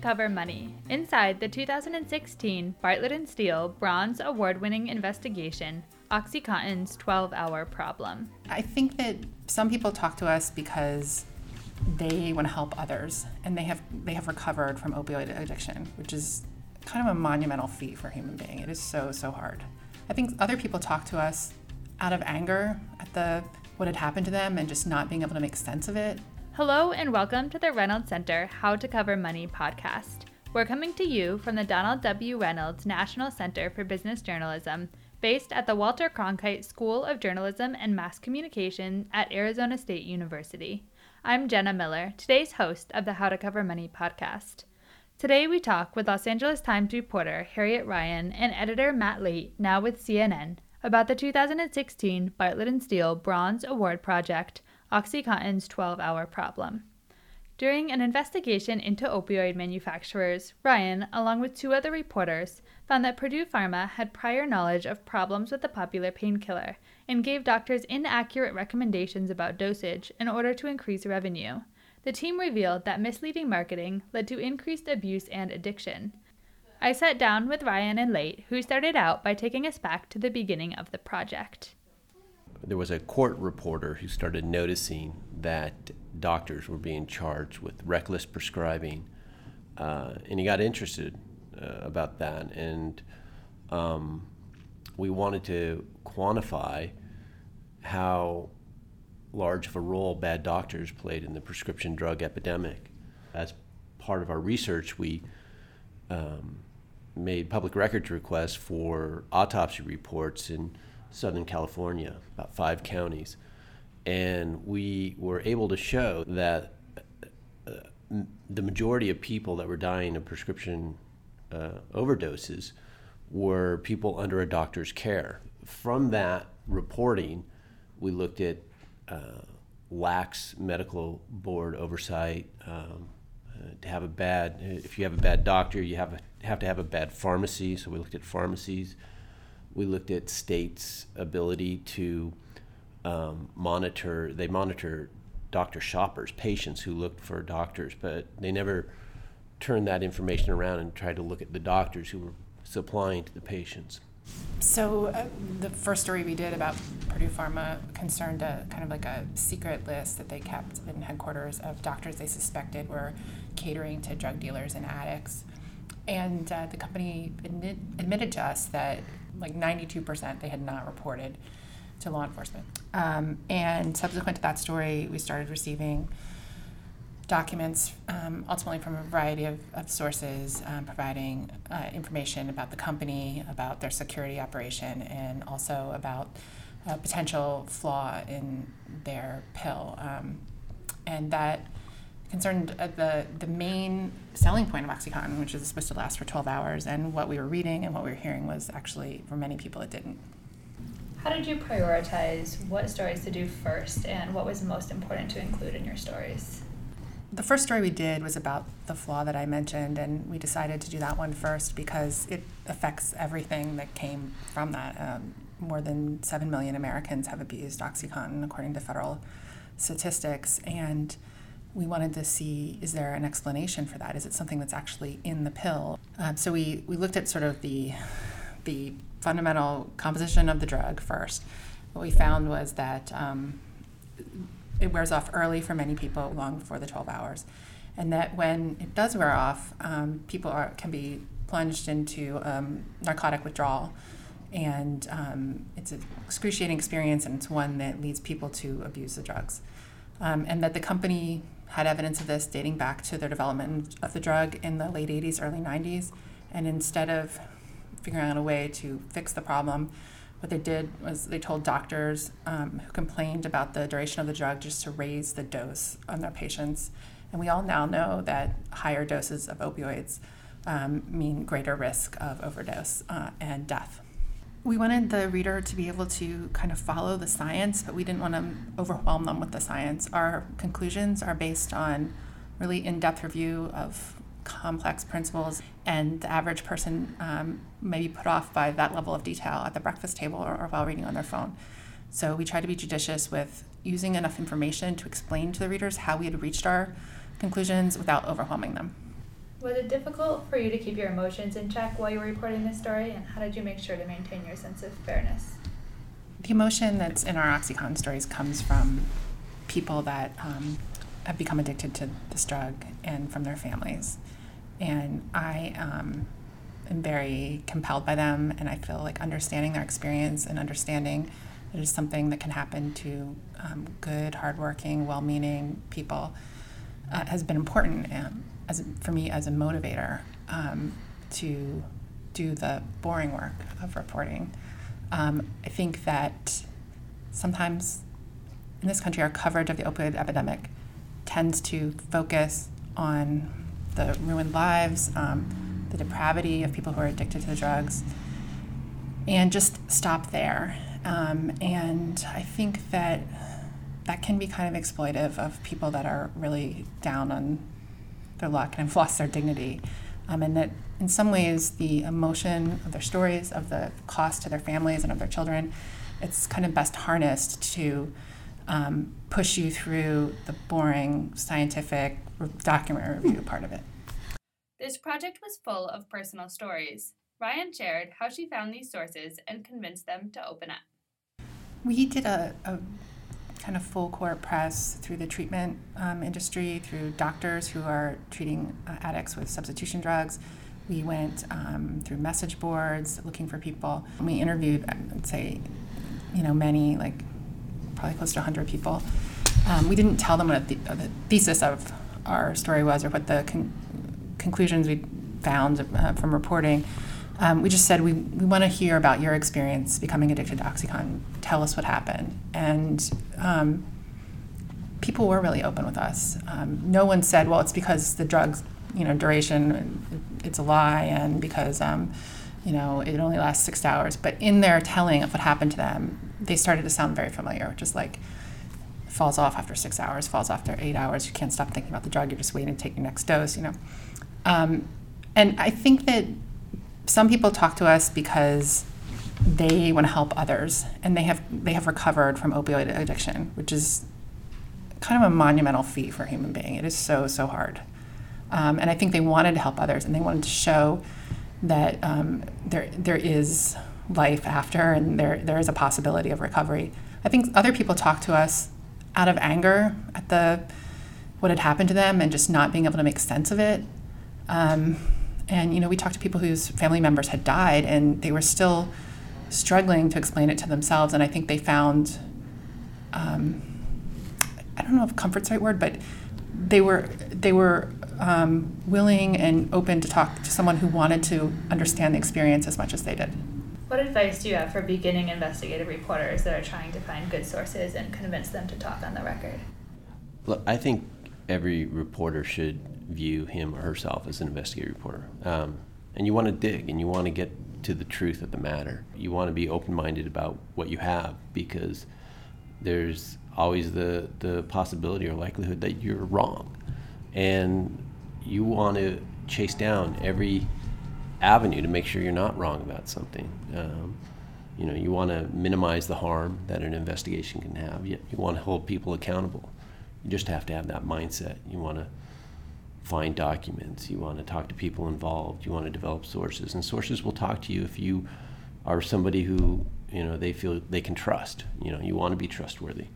Cover Money inside the 2016 Bartlett and Steele Bronze Award winning investigation, OxyContin's 12 hour problem. I think that some people talk to us because they want to help others and they have they have recovered from opioid addiction, which is kind of a monumental feat for a human being. It is so so hard. I think other people talk to us out of anger at the what had happened to them and just not being able to make sense of it Hello, and welcome to the Reynolds Center How to Cover Money podcast. We're coming to you from the Donald W. Reynolds National Center for Business Journalism, based at the Walter Cronkite School of Journalism and Mass Communication at Arizona State University. I'm Jenna Miller, today's host of the How to Cover Money podcast. Today we talk with Los Angeles Times reporter Harriet Ryan and editor Matt Lait, now with CNN, about the 2016 Bartlett and Steele Bronze Award Project OxyContin's 12 hour problem. During an investigation into opioid manufacturers, Ryan, along with two other reporters, found that Purdue Pharma had prior knowledge of problems with the popular painkiller and gave doctors inaccurate recommendations about dosage in order to increase revenue. The team revealed that misleading marketing led to increased abuse and addiction. I sat down with Ryan and Lait, who started out by taking us back to the beginning of the project there was a court reporter who started noticing that doctors were being charged with reckless prescribing, uh, and he got interested uh, about that. And um, we wanted to quantify how large of a role bad doctors played in the prescription drug epidemic. As part of our research, we um, made public records requests for autopsy reports and Southern California, about five counties. And we were able to show that uh, the majority of people that were dying of prescription uh, overdoses were people under a doctor's care. From that reporting, we looked at uh, lax medical board oversight. Um, uh, to have a bad, if you have a bad doctor, you have a, have to have a bad pharmacy. So we looked at pharmacies we looked at states' ability to um, monitor. They monitor doctor shoppers, patients who looked for doctors, but they never turned that information around and tried to look at the doctors who were supplying to the patients. So uh, the first story we did about Purdue Pharma concerned a kind of like a secret list that they kept in headquarters of doctors they suspected were catering to drug dealers and addicts. And uh, the company admit, admitted to us that like 92% they had not reported to law enforcement. Um, and subsequent to that story, we started receiving documents, um, ultimately from a variety of, of sources, um, providing uh, information about the company, about their security operation, and also about a potential flaw in their pill. Um, and that concerned uh, the the main selling point of OxyContin, which is supposed to last for 12 hours, and what we were reading and what we were hearing was actually for many people it didn't. How did you prioritize what stories to do first, and what was most important to include in your stories? The first story we did was about the flaw that I mentioned, and we decided to do that one first because it affects everything that came from that. Um, more than 7 million Americans have abused OxyContin, according to federal statistics, and we wanted to see is there an explanation for that? Is it something that's actually in the pill? Um, so we, we looked at sort of the, the fundamental composition of the drug first. What we found was that um, it wears off early for many people, long before the 12 hours. And that when it does wear off, um, people are, can be plunged into um, narcotic withdrawal. And um, it's an excruciating experience, and it's one that leads people to abuse the drugs. Um, and that the company had evidence of this dating back to their development of the drug in the late 80s, early 90s. And instead of figuring out a way to fix the problem, what they did was they told doctors um, who complained about the duration of the drug just to raise the dose on their patients. And we all now know that higher doses of opioids um, mean greater risk of overdose uh, and death we wanted the reader to be able to kind of follow the science, but we didn't want to overwhelm them with the science. Our conclusions are based on really in depth review of complex principles, and the average person um, may be put off by that level of detail at the breakfast table or, or while reading on their phone. So we try to be judicious with using enough information to explain to the readers how we had reached our conclusions without overwhelming them. Was it difficult for you to keep your emotions in check while you were reporting this story, and how did you make sure to maintain your sense of fairness? The emotion that's in our OxyContin stories comes from people that um, have become addicted to this drug and from their families. And I um, am very compelled by them, and I feel like understanding their experience and understanding that it is something that can happen to um, good, hardworking, well meaning people uh, has been important um, as, for me as a motivator um, to do the boring work of reporting. Um, I think that sometimes in this country, our coverage of the opioid epidemic tends to focus on the ruined lives, um, the depravity of people who are addicted to the drugs, and just stop there. Um, and I think that that can be kind of exploitive of people that are really down on their luck and have lost their dignity. Um, and that in some ways, the emotion of their stories, of the cost to their families and of their children, it's kind of best harnessed to um, push you through the boring scientific document review part of it. This project was full of personal stories. Ryan shared how she found these sources and convinced them to open up. We did a, a kind of full court press through the treatment um, industry, through doctors who are treating uh, addicts with substitution drugs. We went um, through message boards looking for people. We interviewed, I'd say, you know, many, like probably close to 100 people. Um, we didn't tell them what the, the, thesis of our story was or what the con- conclusions we found uh, from reporting. Um, we just said we, we want to hear about your experience becoming addicted to OxyContin. Tell us what happened. And um, people were really open with us. Um, no one said, well, it's because the drugs, you know, duration, it's a lie, and because, um, you know, it only lasts six hours. But in their telling of what happened to them, they started to sound very familiar, just like falls off after six hours, falls off after eight hours. You can't stop thinking about the drug. You're just waiting to take your next dose, you know. Um, and I think that some people talk to us because they want to help others and they have they have recovered from opioid addiction, which is kind of a monumental feat for a human being. It is so so hard, um, and I think they wanted to help others and they wanted to show that um, there there is life after and there there is a possibility of recovery. I think other people talk to us out of anger at the what had happened to them and just not being able to make sense of it. Um, and you know, we talked to people whose family members had died, and they were still struggling to explain it to themselves. And I think they found, um, I don't know if comfort's the right word, but they were they were um, willing and open to talk to someone who wanted to understand the experience as much as they did. What advice do you have for beginning investigative reporters that are trying to find good sources and convince them to talk on the record? Look, I think every reporter should view him or herself as an investigative reporter. Um, and you want to dig and you want to get to the truth of the matter. You want to be open minded about what you have because there's always the, the possibility or likelihood that you're wrong. And you want to chase down every avenue to make sure you're not wrong about something. Um, you know, you want to minimize the harm that an investigation can have. Yet you want to hold people accountable. You just have to have that mindset. You want to find documents. You want to talk to people involved. You want to develop sources, and sources will talk to you if you are somebody who you know they feel they can trust. You know, you want to be trustworthy.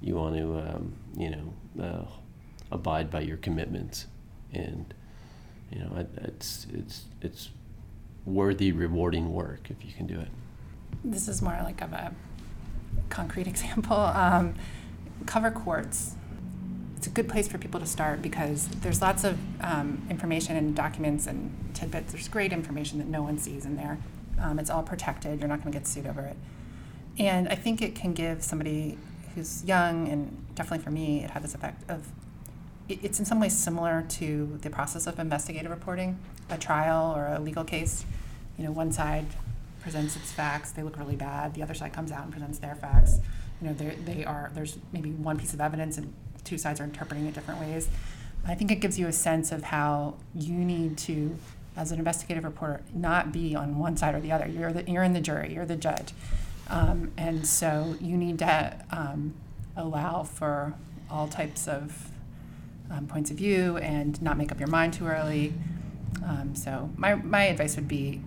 You want to um, you know uh, abide by your commitments, and you know it's it's it's worthy, rewarding work if you can do it. This is more like of a concrete example. Um, cover a good place for people to start because there's lots of um, information and documents and tidbits. There's great information that no one sees in there. Um, it's all protected. You're not going to get sued over it. And I think it can give somebody who's young, and definitely for me, it had this effect of it's in some ways similar to the process of investigative reporting, a trial or a legal case. You know, one side presents its facts, they look really bad. The other side comes out and presents their facts. You know, they are there's maybe one piece of evidence and two sides are interpreting it different ways. I think it gives you a sense of how you need to, as an investigative reporter, not be on one side or the other. You're the, you're in the jury, you're the judge, um, and so you need to um, allow for all types of um, points of view and not make up your mind too early. Um, so my, my advice would be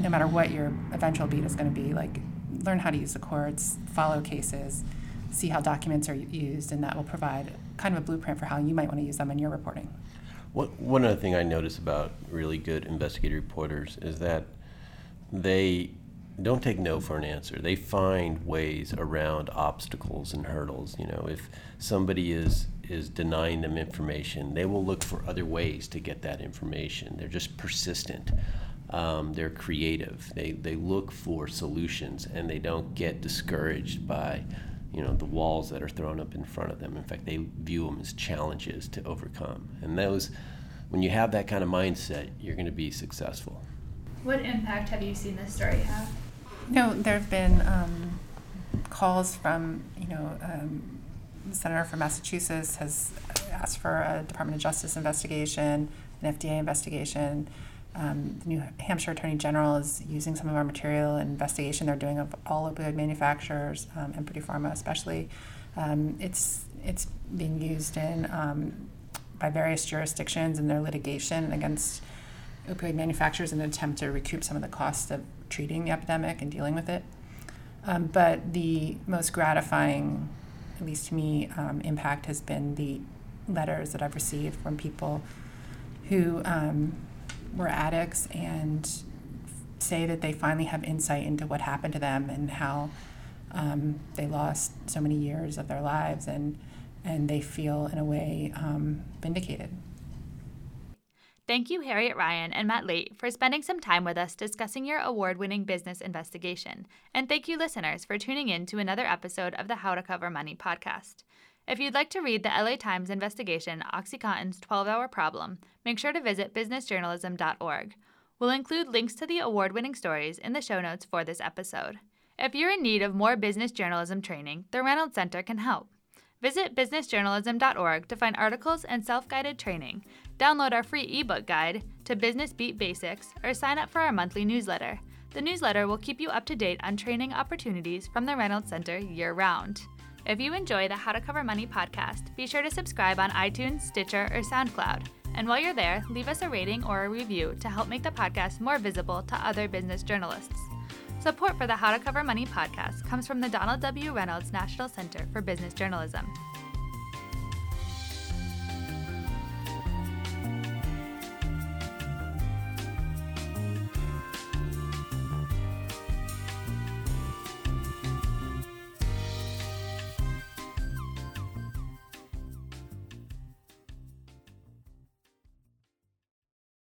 no matter what your eventual beat is going to be, like learn how to use the courts, follow cases, see how documents are used, and that will provide kind of a blueprint for how you might want to use them in your reporting. What, one other thing I notice about really good investigative reporters is that they don't take no for an answer. They find ways around obstacles and hurdles. You know, if somebody is is denying them information, they will look for other ways to get that information. They're just persistent. Um, they're creative. They they look for solutions, and they don't get discouraged by you know the walls that are thrown up in front of them. In fact, they view them as challenges to overcome. And those, when you have that kind of mindset, you're going to be successful. What impact have you seen this story have? You know, there have been um, calls from, you know, um, the senator from Massachusetts has asked for a Department of Justice investigation, an FDA investigation. Um, the New Hampshire Attorney General is using some of our material and investigation they're doing of all opioid manufacturers, um, and Purdue Pharma especially. Um, it's it's being used in um, by various jurisdictions in their litigation against opioid manufacturers in an attempt to recoup some of the costs of treating the epidemic and dealing with it. Um, but the most gratifying, at least to me, um, impact has been the letters that I've received from people who were addicts and say that they finally have insight into what happened to them and how um, they lost so many years of their lives and and they feel in a way um, vindicated. Thank you, Harriet Ryan and Matt Lait, for spending some time with us discussing your award winning business investigation. And thank you, listeners, for tuning in to another episode of the How to Cover Money podcast. If you'd like to read the LA Times investigation, Oxycontin's 12 hour problem, make sure to visit businessjournalism.org. We'll include links to the award winning stories in the show notes for this episode. If you're in need of more business journalism training, the Reynolds Center can help. Visit businessjournalism.org to find articles and self guided training, download our free ebook guide to Business Beat Basics, or sign up for our monthly newsletter. The newsletter will keep you up to date on training opportunities from the Reynolds Center year round. If you enjoy the How to Cover Money podcast, be sure to subscribe on iTunes, Stitcher, or SoundCloud. And while you're there, leave us a rating or a review to help make the podcast more visible to other business journalists. Support for the How to Cover Money podcast comes from the Donald W. Reynolds National Center for Business Journalism.